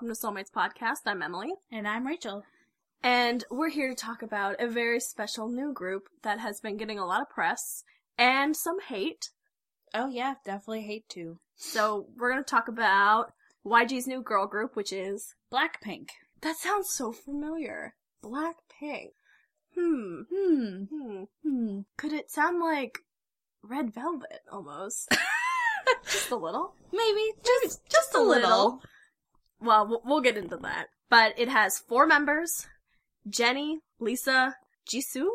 Welcome to Soulmates Podcast. I'm Emily, And I'm Rachel. and we're here to talk about a very special new group that has been getting a lot of press and some hate. Oh yeah, definitely hate too. So we're going to talk about YG's new girl group, which is Blackpink. that sounds so familiar. Blackpink. Hmm. Hmm. Hmm. Hmm. Could it sound like Red Velvet almost? just a little. Maybe Just just a little. Well, we'll- we'll get into that. But it has four members: Jennie, Lisa, Jisoo,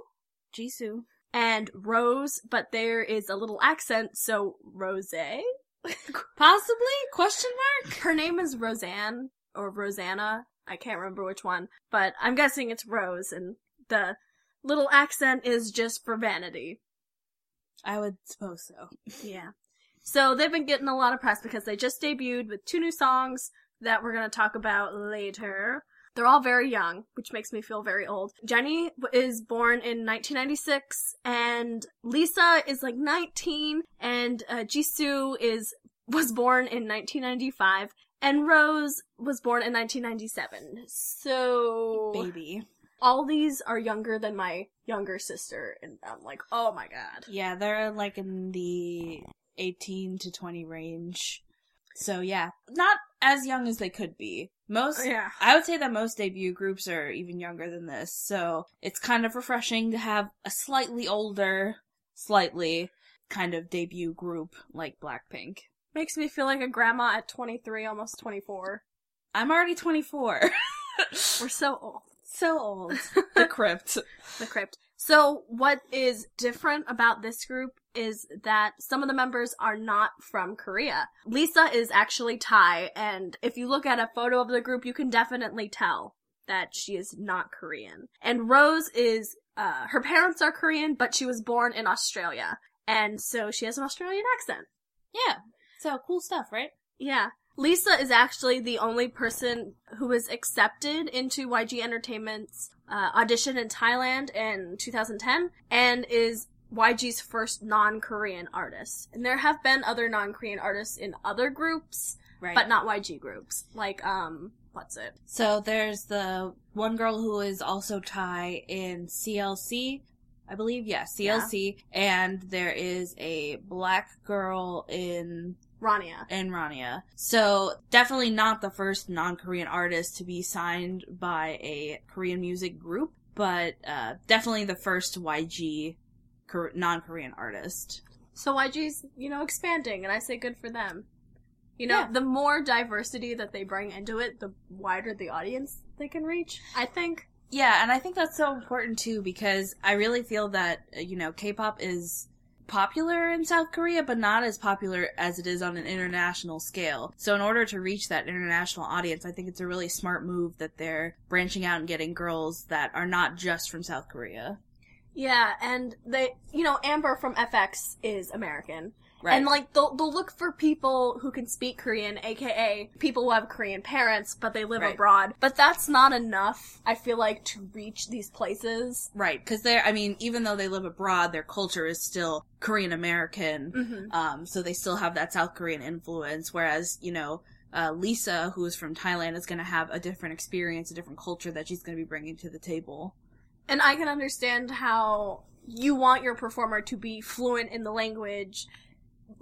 Jisoo. and Rose. But there is a little accent, so Rose. Possibly? Question mark? Her name is Roseanne or Rosanna. I can't remember which one, but I'm guessing it's Rose, and the little accent is just for vanity. I would suppose so. Yeah. So they've been getting a lot of press because they just debuted with two new songs that we're going to talk about later. They're all very young, which makes me feel very old. Jennie is born in 1996 and Lisa is like 19 and uh, Jisoo is was born in 1995 and Rose was born in 1997. So Baby. all these are younger than my younger sister and I'm like, "Oh my god." Yeah, they're like in the 18 to 20 range. So yeah, not as young as they could be. Most, oh, Yeah. I would say that most debut groups are even younger than this. So it's kind of refreshing to have a slightly older, slightly kind of debut group like Blackpink. Makes me feel like a grandma at 23, almost 24. I'm already 24. We're so old. so old. The crypt. The crypt. So, what is different about this group is that some of the members are not from Korea. Lisa is actually Thai, and if you look at a photo of the group, you can definitely tell that she is not Korean. And Rose is, uh, her parents are Korean, but she was born in Australia. And so she has an Australian accent. Yeah. So cool stuff, right? Yeah. Lisa is actually the only person who was accepted into YG Entertainment's uh, audition in Thailand in 2010 and is YG's first non-Korean artist. And there have been other non-Korean artists in other groups, Right. but not YG groups. Like, um, what's it? So there's the one girl who is also Thai in CLC, I believe. Yeah, CLC. And there is a black girl in Rania. in Rania. So definitely not the first non-Korean artist to be signed by a Korean music group, but uh, definitely the first YG Kor- non-Korean artist. So YG's, you know, expanding, and I say good for them. You know, Yeah. the more diversity that they bring into it, the wider the audience they can reach, I think. Yeah, and I think that's so important too because I really feel that uh, you know K-pop is popular in South Korea but not as popular as it is on an international scale. So in order to reach that international audience, I think it's a really smart move that they're branching out and getting girls that are not just from South Korea. Yeah, and they, you know, Amber from f(x) is American. Right. And like they'll they'll look for people who can speak Korean, aka people who have Korean parents but they live Right. abroad. But that's not enough, I feel like, to reach these places. Right, because they're, I mean, even though they live abroad, their culture is still Korean American. Mm-hmm. Um, so they still have that South Korean influence, whereas, you know, uh, Lisa, who is from Thailand, is going to have a different experience, a different culture that she's going to be bringing to the table. And I can understand how you want your performer to be fluent in the language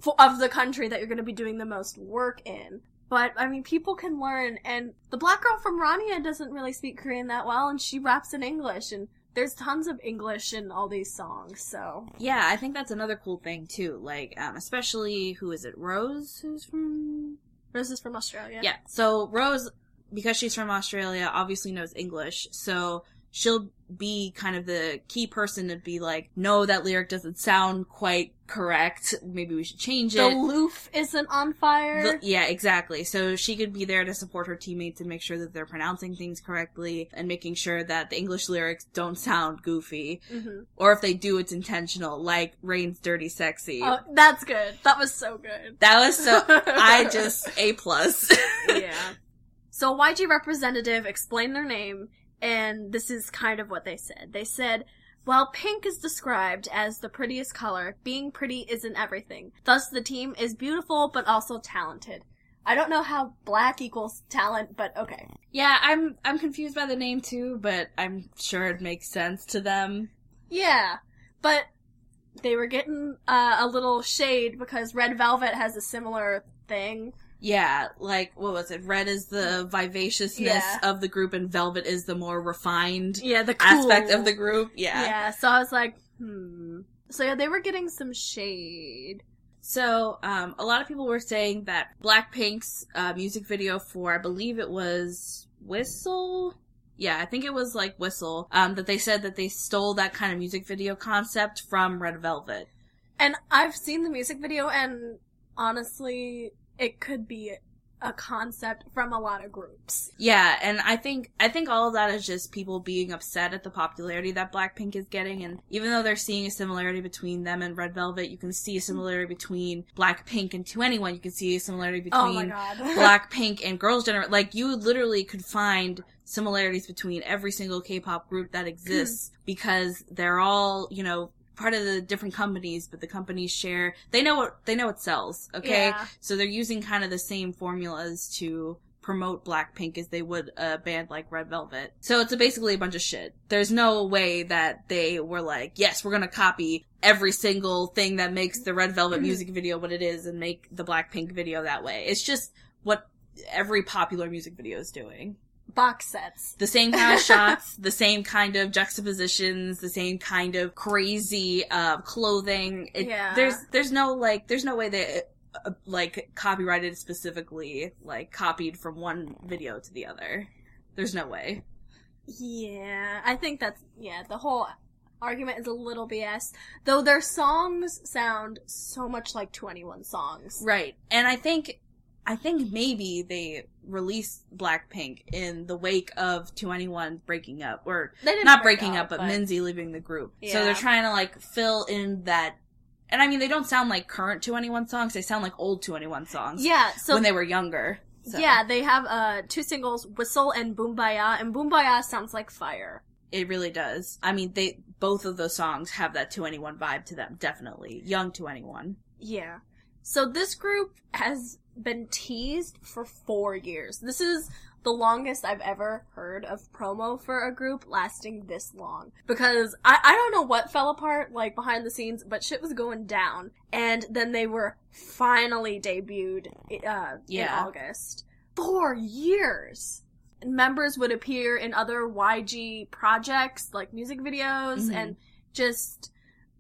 f- of the country that you're going to be doing the most work in. But I mean, people can learn, and the black girl from Rania doesn't really speak Korean that well, and she raps in English, and there's tons of English in all these songs. So Yeah, I think that's another cool thing too. Like, um, especially who is it? Rose, who's from Rose is from Australia. yeah. So Rose, because she's from Australia, obviously knows English. So she'll be kind of the key person to be like, no, that lyric doesn't sound quite correct. Maybe we should change The it. The loof isn't on fire. The- yeah, exactly. So she could be there to support her teammates and make sure that they're pronouncing things correctly and making sure that the English lyrics don't sound goofy. hmm Or if they do, it's intentional, like Rain's Dirty Sexy. Oh, that's good. That was so good. That was so, I just, A plus. yeah. So YG representative explained their name, and this is kind of what they said. They said, while pink is described as the prettiest color, being pretty isn't everything. Thus, the team is beautiful but also talented. I don't know how black equals talent, but okay. Yeah, I'm I'm confused by the name too, but I'm sure it makes sense to them. Yeah, but they were getting uh, a little shade because Red Velvet has a similar thing. Yeah, like what was it? Red is the vivaciousness Yeah. of the group, and Velvet is the more refined Yeah, the cool. aspect of the group. Yeah. Yeah, so I was like, hmm. So yeah, they were getting some shade. So, um, a lot of people were saying that Blackpink's uh, music video for, I believe it was Whistle. Yeah, I think it was like Whistle. Um, that they said that they stole that kind of music video concept from Red Velvet. And I've seen the music video, and honestly, it could be a concept from a lot of groups. Yeah, and I think I think all of that is just people being upset at the popularity that Blackpink is getting, and even though they're seeing a similarity between them and Red Velvet, you can see a similarity between Blackpink and 2NE1. You can see a similarity Oh between god. Blackpink and Girls' Generation. Like you literally could find similarities between every single K-pop group that exists hmm. because they're all you know part of the different companies, but the companies share. They know what they know what sells. Okay, Yeah. so they're using kind of the same formulas to promote Blackpink as they would a band like Red Velvet. So it's basically a bunch of shit. There's no way that they were like, yes, we're gonna copy every single thing that makes the Red Velvet mm-hmm. music video what it is and make the Blackpink video that way. It's just what every popular music video is doing. Box sets. The same kind of shots, the same kind of juxtapositions, the same kind of crazy uh, clothing. It, Yeah. There's there's no like there's no way that uh, like copyrighted specifically like copied from one video to the other. There's no way. Yeah, I think that's yeah. The whole argument is a little BS, though their songs sound so much like 2NE1 songs. Right. And I think I think maybe they released Blackpink in the wake of 2NE1 breaking up or They didn't not break breaking up, but, but Minzy leaving the group. So they're trying to like fill in that. And I mean, they don't sound like current 2NE1 songs. They sound like old 2NE1 songs. Yeah, so when they were younger. So yeah, they have uh two singles, Whistle and Boombayah, and Boombayah sounds like fire. it really does. I mean, they both of those songs have that 2NE1 vibe to them. Definitely young 2NE1. Yeah. So this group has been teased for four years. This is the longest I've ever heard of promo for a group lasting this long. Because I, I don't know what fell apart, like, behind the scenes, but shit was going down. And then they were finally debuted, uh, Yeah. in August. Four years! Members would appear in other YG projects, like music videos, Mhm. and just,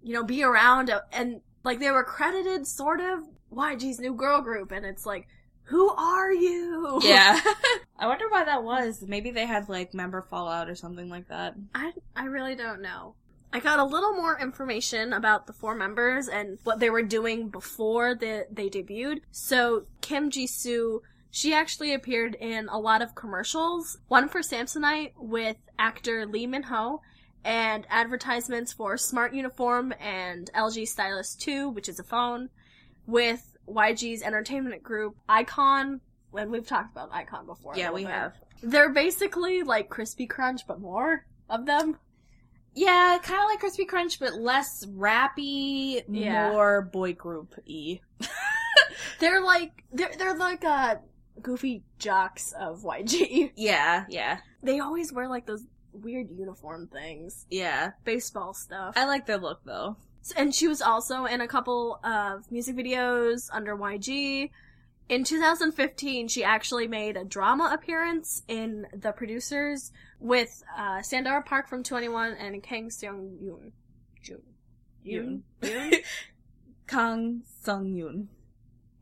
you know, be around, and, like, they were credited, sort of, YG's new girl group, and it's like, who are you? Yeah. I wonder why that was. Maybe they had like member fallout or something like that. I, I really don't know. I got a little more information about the four members and what they were doing before the, they debuted. So, Kim Ji-soo, she actually appeared in a lot of commercials. One for Samsonite with actor Lee Min-ho, and advertisements for Smart Uniform and LG Stylus 2, which is a phone, with YG's entertainment group, iKON, and we've talked about iKON before. Yeah, we have. They're basically like Crispy Crunch, but more of them. Yeah, kind of like Crispy Crunch, but less rappy, Yeah. more boy group y. They're like they're they're like uh goofy jocks of YG. Yeah, yeah, They always wear like those weird uniform things, yeah. baseball stuff. I like their look though. And she was also in a couple of music videos under YG. In 2015, she actually made a drama appearance in The Producers with uh, Sandara Park from 2NE1 and Kang Seung Yoon. Jun. Yoon? Yoon? Kang Sung Yoon.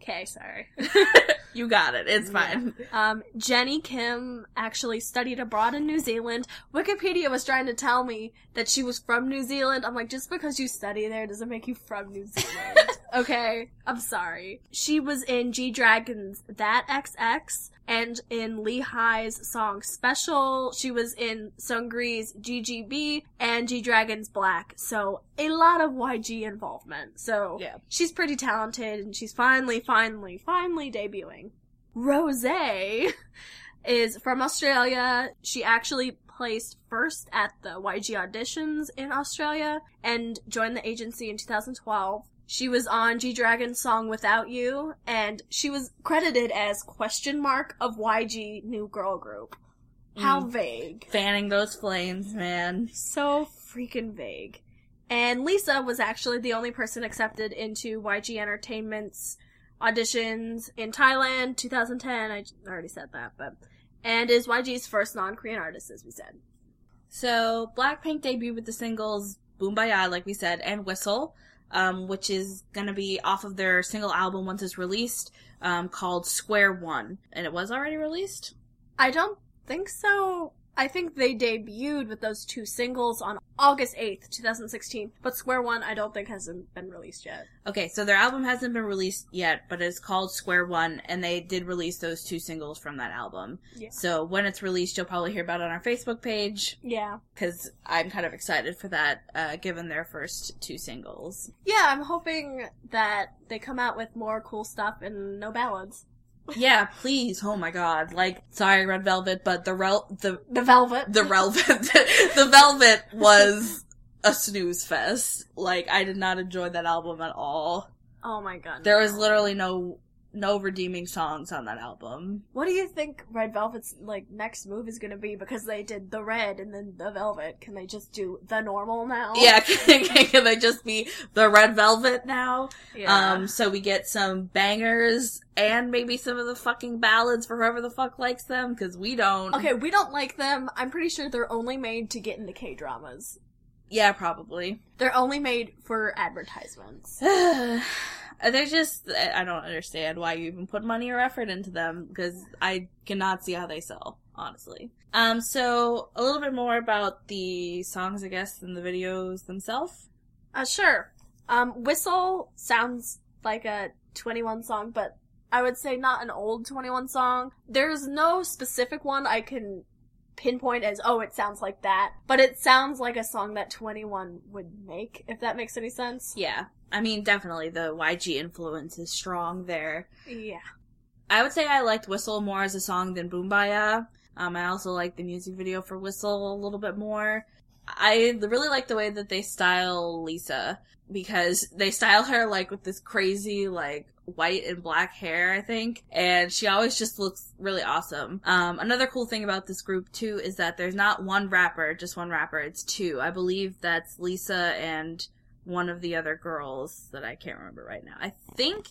Okay, sorry. You got it. It's Yeah. fine. Um, Jennie Kim actually studied abroad in New Zealand. Wikipedia was trying to tell me that she was from New Zealand. I'm like, just because you study there doesn't make you from New Zealand. okay? I'm sorry. She was in G Dragon's That XX and in Lee Hi's song Special. She was in Seungri's GGB and G Dragon's Black. So, a lot of YG involvement. So, Yeah. she's pretty talented and she's finally, finally, finally debuting. Rose is from Australia. She actually placed first at the YG auditions in Australia and joined the agency in 2012. She was on G Dragon's song Without You, and she was credited as question mark of YG new girl group. How Mm. vague. Fanning those flames, man. So freaking vague. And Lisa was actually the only person accepted into YG Entertainment's auditions in Thailand, 2010. I already said that, but. And is YG's first non Korean artist, as we said. So Blackpink debuted with the singles "Boombaya," like we said, and "Whistle," um, which is gonna be off of their single album once it's released, um, called "Square One," and it was already released. I don't think so. I think they debuted with those two singles on August 8th, 2016, but Square One I don't think hasn't been released yet. Okay, so their album hasn't been released yet, but it's called Square One, and they did release those two singles from that album. Yeah. So when it's released, you'll probably hear about it on our Facebook page, Yeah. because I'm kind of excited for that, uh, given their first two singles. Yeah, I'm hoping that they come out with more cool stuff and no ballads. Yeah, please, oh my god, like, sorry Red Velvet, but the rel- the The Velvet. the Velvet, the Velvet was a snooze fest. Like, I did not enjoy that album at all. Oh my god. There was no. literally no, no redeeming songs on that album. What do you think Red Velvet's like next move is gonna be? Because they did the red and then the velvet. Can they just do the normal now? Yeah, can, can they just be the Red Velvet now? Yeah. Um, so we get some bangers and maybe some of the fucking ballads for whoever the fuck likes them, cause we don't. okay, we don't like them. I'm pretty sure they're only made to get into K dramas. Yeah, probably. They're only made for advertisements. They're just, I don't understand why you even put money or effort into them, because I cannot see how they sell, honestly. Um, so, a little bit more about the songs, I guess, and the videos themselves. Uh, sure. Um, Whistle sounds like a 2NE1 song, but I would say not an old 2NE1 song. There's no specific one I can pinpoint as, oh, it sounds like that, but it sounds like a song that 2NE1 would make, if that makes any sense. Yeah. I mean, definitely the YG influence is strong there. Yeah. I would say I liked Whistle more as a song than Boombayah. Um, I also like the music video for Whistle a little bit more. I really like the way that they style Lisa because they style her like with this crazy like white and black hair, I think, and she always just looks really awesome. Um, another cool thing about this group too is that there's not one rapper, just one rapper. It's two. I believe that's Lisa and one of the other girls that I can't remember right now. I think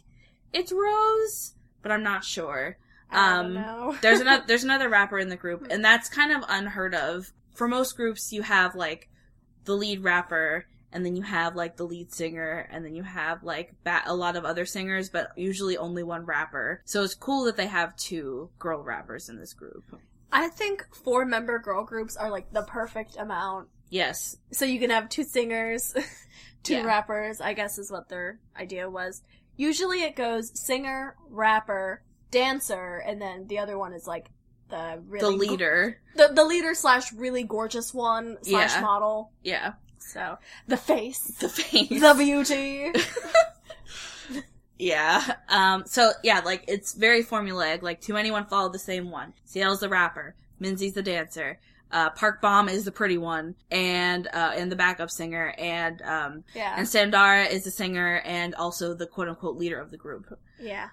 it's Rose, but I'm not sure. Um, there's another there's another rapper in the group, and that's kind of unheard of. For most groups, you have like the lead rapper, and then you have like the lead singer, and then you have like ba- a lot of other singers, but usually only one rapper. So it's cool that they have two girl rappers in this group. I think four member girl groups are like the perfect amount. Yes, So you can have two singers, two Yeah. rappers, I guess is what their idea was. Usually it goes singer, rapper, dancer, and then the other one is like the the really go- leader. the the leader slash really gorgeous one slash Yeah. model. Yeah, So the face, the face. the beauty. Yeah. Um, so yeah, like it's very formulaic. Like 2NE1 follow the same one. CL's the rapper. Minzy's the dancer. Uh, Park Bom is the pretty one and, uh, and the backup singer and, um, yeah, and Sandara is the singer and also the quote unquote leader of the group. yeah,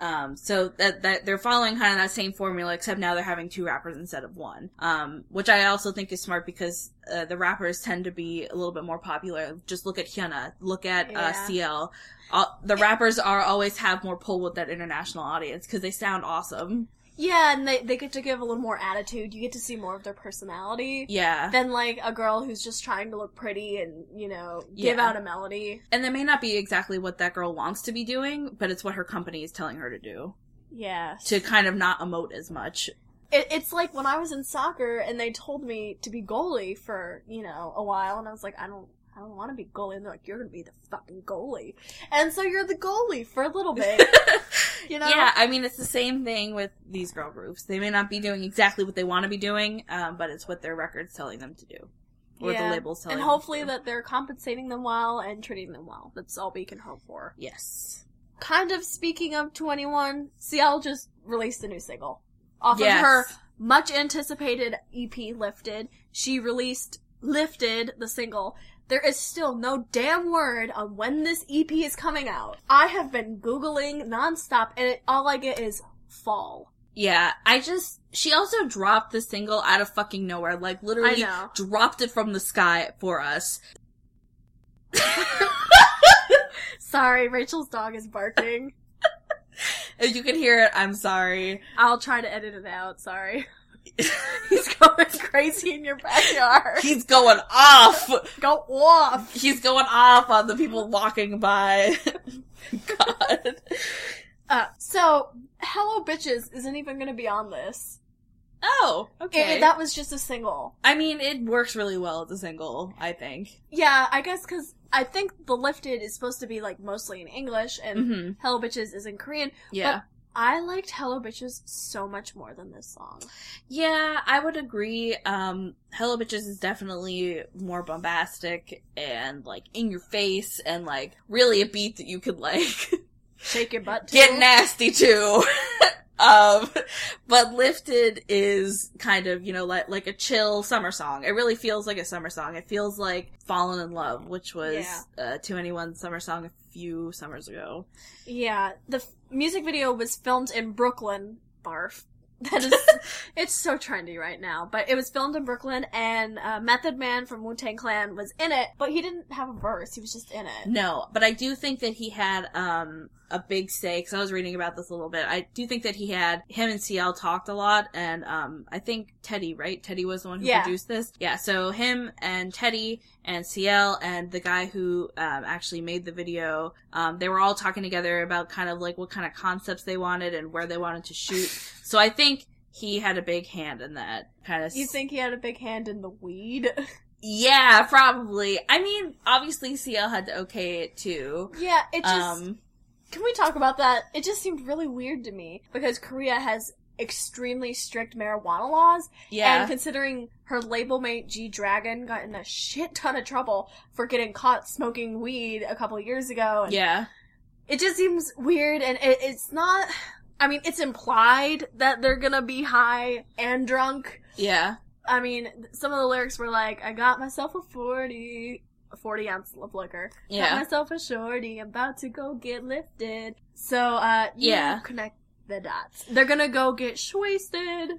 Um, so that, that they're following kind of that same formula, except now they're having two rappers instead of one. Um, which I also think is smart because, uh, the rappers tend to be a little bit more popular. Just look at Hyuna, look at, uh, CL. Uh, the rappers are always have more pull with that international audience because they sound awesome. Yeah, and they they get to give a little more attitude. You get to see more of their personality. Yeah. Than like a girl who's just trying to look pretty and, you know, give Yeah. out a melody. And that may not be exactly what that girl wants to be doing, but it's what her company is telling her to do. Yeah. To kind of not emote as much. It, it's like when I was in soccer and they told me to be goalie for, you know, a while and I was like, I don't, I don't want to be goalie. And they're like, you're gonna be the fucking goalie. And so you're the goalie for a little bit. You know? Yeah, I mean, it's the same thing with these girl groups. They may not be doing exactly what they want to be doing, um, but it's what their record's telling them to do. Or Yeah. the label's telling And them hopefully to that they're compensating them well and treating them well. That's all we can hope for. Yes. Kind of speaking of 2NE1, CL just released a new single. Off Yes. of her much anticipated EP Lifted, she released Lifted, the single, there is still no damn word on when this EP is coming out. I have been Googling nonstop and it, all I get is fall. Yeah, I just she also dropped the single out of fucking nowhere, like literally dropped it from the sky for us. Sorry, Rachel's dog is barking. If you can hear it, I'm sorry. I'll try to edit it out, sorry. He's going crazy in your backyard. He's going off. Go off! He's going off on the people walking by. God. Uh, so, Hello Bitches isn't even gonna be on this. Oh, okay. It- that was just a single. I mean, it works really well as a single, I think. Yeah, I guess because I think The Lifted is supposed to be like mostly in English and hmm Hello Bitches is in Korean. Yeah. I liked Hello Bitches so much more than this song. Yeah, I would agree. Um, Hello Bitches is definitely more bombastic and like in your face and like really a beat that you could like Shake your butt. To. Get nasty to. um, but Lifted is kind of, you know, like, like a chill summer song. It really feels like a summer song. It feels like Falling in Love, which was, uh, 2NE1's summer song a few summers ago. Yeah, the f- music video was filmed in Brooklyn. Barf. That is, it's so trendy right now. But it was filmed in Brooklyn, and uh, Method Man from Wu Tang Clan was in it, but he didn't have a verse. He was just in it. No, but I do think that he had um a big say because I was reading about this a little bit. I do think that he had him and CL talked a lot, and um I think Teddy, right? Teddy was the one who Yeah. produced this. Yeah, so him and Teddy and CL and the guy who um, actually made the video, um, they were all talking together about kind of like what kind of concepts they wanted and where they wanted to shoot. So I think he had a big hand in that kind of. You think he had a big hand in the weed? Yeah, probably. I mean, obviously CL had to okay it too. yeah, it just. Um, Can we talk about that? It just seemed really weird to me because Korea has extremely strict marijuana laws, yeah. and considering her label mate G Dragon got in a shit ton of trouble for getting caught smoking weed a couple years ago, and yeah. it just seems weird, and it, it's not. I mean, it's implied that they're gonna be high and drunk. Yeah. I mean, some of the lyrics were like, "I got myself a forty, a forty ounce of liquor. Yeah. Got myself a shorty. About to go get lifted." So, uh, you Yeah. connect the dots. They're gonna go get wasted.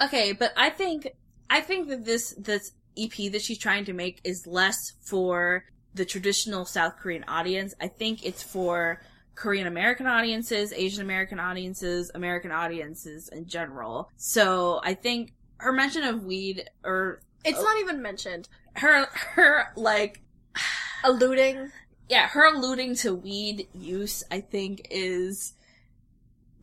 Okay, but I think I think that this this EP that she's trying to make is less for the traditional South Korean audience. I think it's for Korean American audiences, Asian American audiences, American audiences in general. So I think her mention of weed or It's Oh. not even mentioned. her her like Alluding. yeah, her alluding to weed use, I think, is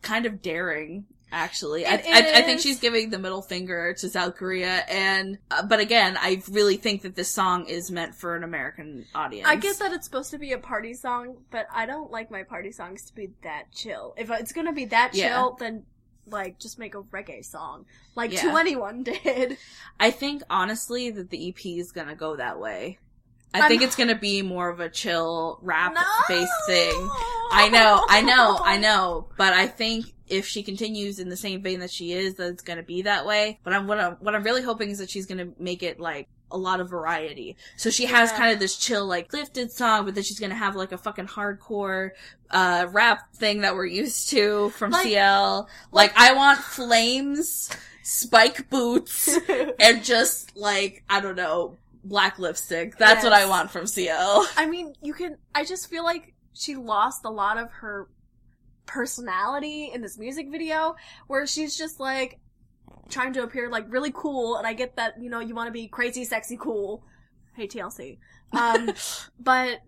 kind of daring. Actually, I, I, I think she's giving the middle finger to South Korea, and uh, but again, I really think that this song is meant for an American audience. I get that it's supposed to be a party song, but I don't like my party songs to be that chill. If it's gonna be that chill, Yeah. then like just make a reggae song, like Yeah. 2NE1 did. I think honestly that the EP is gonna go that way. I I'm- think it's gonna be more of a chill rap No! based thing. I know, I know, I know, but I think if she continues in the same vein that she is, that it's gonna be that way. But I'm what I'm what I'm really hoping is that she's gonna make it like a lot of variety. So she has Yeah. kind of this chill, like lifted song, but then she's gonna have like a fucking hardcore uh rap thing that we're used to from Like- CL. Like I want flames, spike boots, and just like I don't know, black lipstick. That's what I want from CL. I mean, you can. I just feel like she lost a lot of her personality in this music video, where she's just like trying to appear like really cool. And I get that you know you want to be crazy, sexy, cool. Hey TLC, um, but.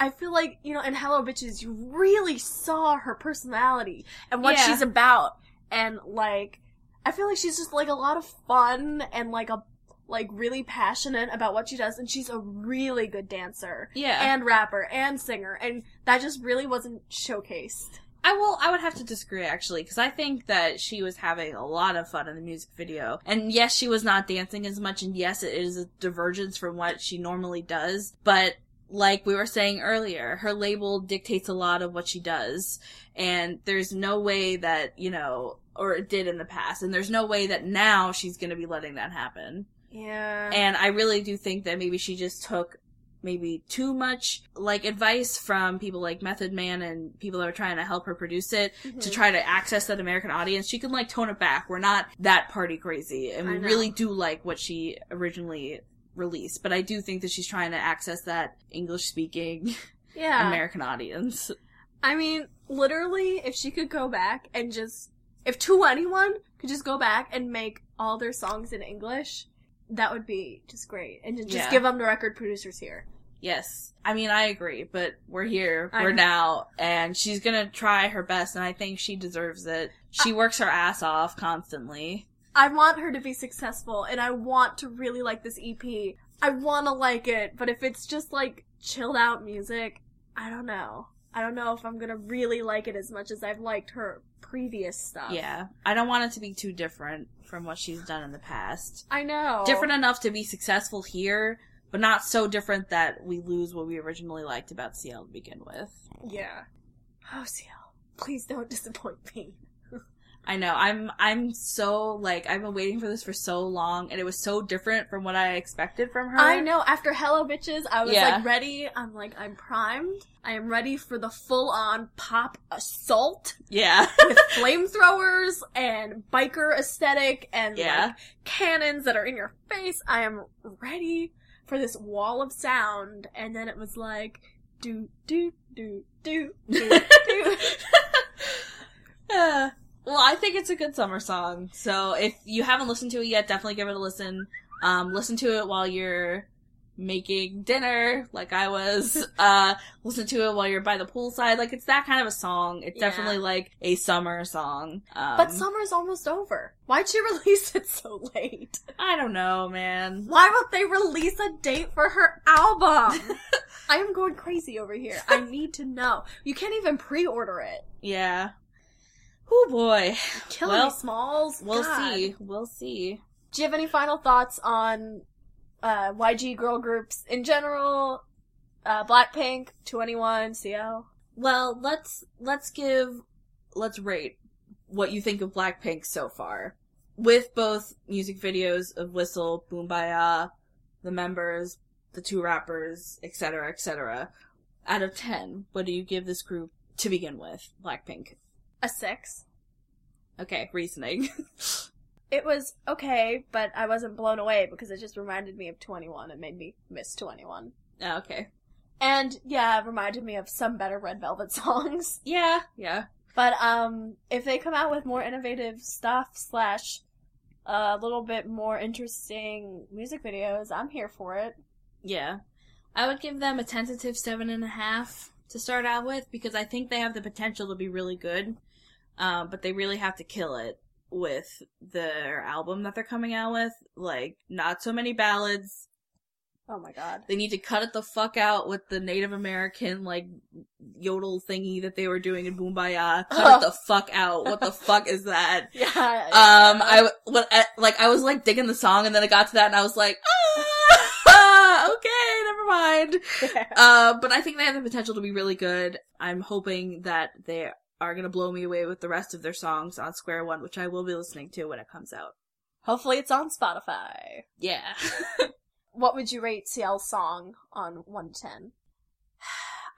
I feel like, you know, in Hello Bitches, you really saw her personality and what Yeah. she's about. And, like, I feel like she's just, like, a lot of fun and, like, a, like, really passionate about what she does. And she's a really good dancer yeah. and rapper and singer, and that just really wasn't showcased. I will. I would have to disagree actually, because I think that she was having a lot of fun in the music video. And yes, she was not dancing as much, and yes, it is a divergence from what she normally does. But like we were saying earlier, her label dictates a lot of what she does, and there's no way that you know, or it did in the past, and there's no way that now she's going to be letting that happen. Yeah. And I really do think that maybe she just took maybe too much like advice from people like Method Man and people that are trying to help her produce it to Mhm. try to access that American audience, she can like tone it back. We're not that party crazy, and I we really do like what she originally released. But I do think that she's trying to access that English speaking yeah. American audience. I mean, literally, if she could go back and just, if 2NE1 could just go back and make all their songs in English, that would be just great. And just Yeah. give them the record producers here. Yes. I mean, I agree, but we're here, I we're now, and she's gonna try her best, and I think she deserves it. She works her ass off constantly. I want her to be successful, and I want to really like this EP. I want to like it, but if it's just like chilled out music, I don't know. I don't know if I'm gonna really like it as much as I've liked her previous stuff. Yeah. I don't want it to be too different from what she's done in the past. I know. Different enough to be successful here, but not so different that we lose what we originally liked about CL to begin with. Yeah. Oh, CL, please don't disappoint me. I know. I'm I'm so like I've been waiting for this for so long and it was so different from what I expected from her. I know. After Hello Bitches, I was Yeah. like ready. I'm like, I'm primed. I am ready for the full on pop assault Yeah. with flamethrowers and biker aesthetic and Yeah. like cannons that are in your face. I am ready for this wall of sound. And then it was like, do, do, do, do, do, do. Uh, well, I think it's a good summer song. So if you haven't listened to it yet, definitely give it a listen. Um, listen to it while you're making dinner, like I was. Uh, listen to it while you're by the poolside. Like it's that kind of a song. It's Yeah. definitely like a summer song. Um, But summer's almost over. Why'd she release it so late? I don't know, man. Why won't they release a date for her album? I am going crazy over here. I need to know. You can't even pre-order it. Yeah. Oh boy. Killing Well, me, Smalls. We'll God. see. We'll see. Do you have any final thoughts on uh, YG girl groups in general? Uh, Blackpink, 2NE1, CL? Well, let's let's give let's rate what you think of Blackpink so far. With both music videos of Whistle, Boombayah, the members, the two rappers, etc., etc. Out of 10, what do you give this group to begin with? Blackpink. A 6. Okay, reasoning. It was okay, but I wasn't blown away because it just reminded me of 2NE1 and made me miss 2NE1. Ah, okay. And yeah, it reminded me of some better Red Velvet songs. Yeah, yeah. But um, if they come out with more innovative stuff slash a little bit more interesting music videos, I'm here for it. Yeah. I would give them a tentative seven and a half to start out with because I think they have the potential to be really good. Um, but they really have to kill it with their album that they're coming out with. Like, not so many ballads. Oh my god. They need to cut it the fuck out with the Native American, like, yodel thingy that they were doing in Boombayah. Cut it the fuck out. What the fuck is that? Yeah. Um, I what I, like I was like digging the song, and then I got to that, and I was like, ah, okay, never mind. Uh, but I think they have the potential to be really good. I'm hoping that they are gonna blow me away with the rest of their songs on Square One, which I will be listening to when it comes out. Hopefully it's on Spotify. Yeah. What would you rate CL's song on 1 to 10?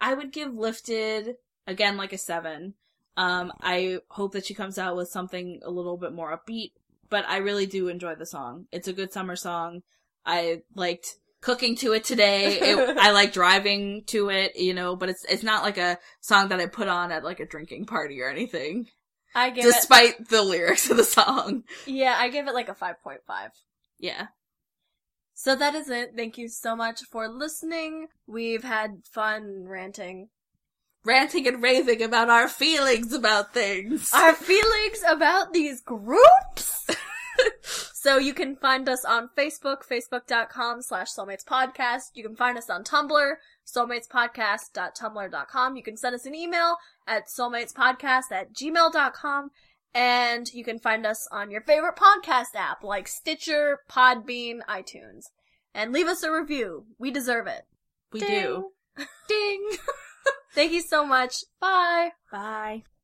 I would give Lifted again like a seven. Um, I hope that she comes out with something a little bit more upbeat, but I really do enjoy the song. It's a good summer song. I liked cooking to it today. It, I like driving to it, you know, but it's it's not like a song that I put on at like a drinking party or anything. I give Despite the lyrics of the song. yeah, I give it like a 5.5. Yeah. So that is it. Thank you so much for listening. We've had fun ranting. Ranting and raving about our feelings about things. Our feelings about these groups! So you can find us on Facebook, facebook.com slash soulmates podcast. You can find us on Tumblr, soulmatespodcast.tumblr.com. You can send us an email at soulmatespodcast at gmail.com. And you can find us on your favorite podcast app like Stitcher, Podbean, iTunes. And leave us a review. We deserve it. we Ding. do. Ding. Thank you so much. Bye. Bye.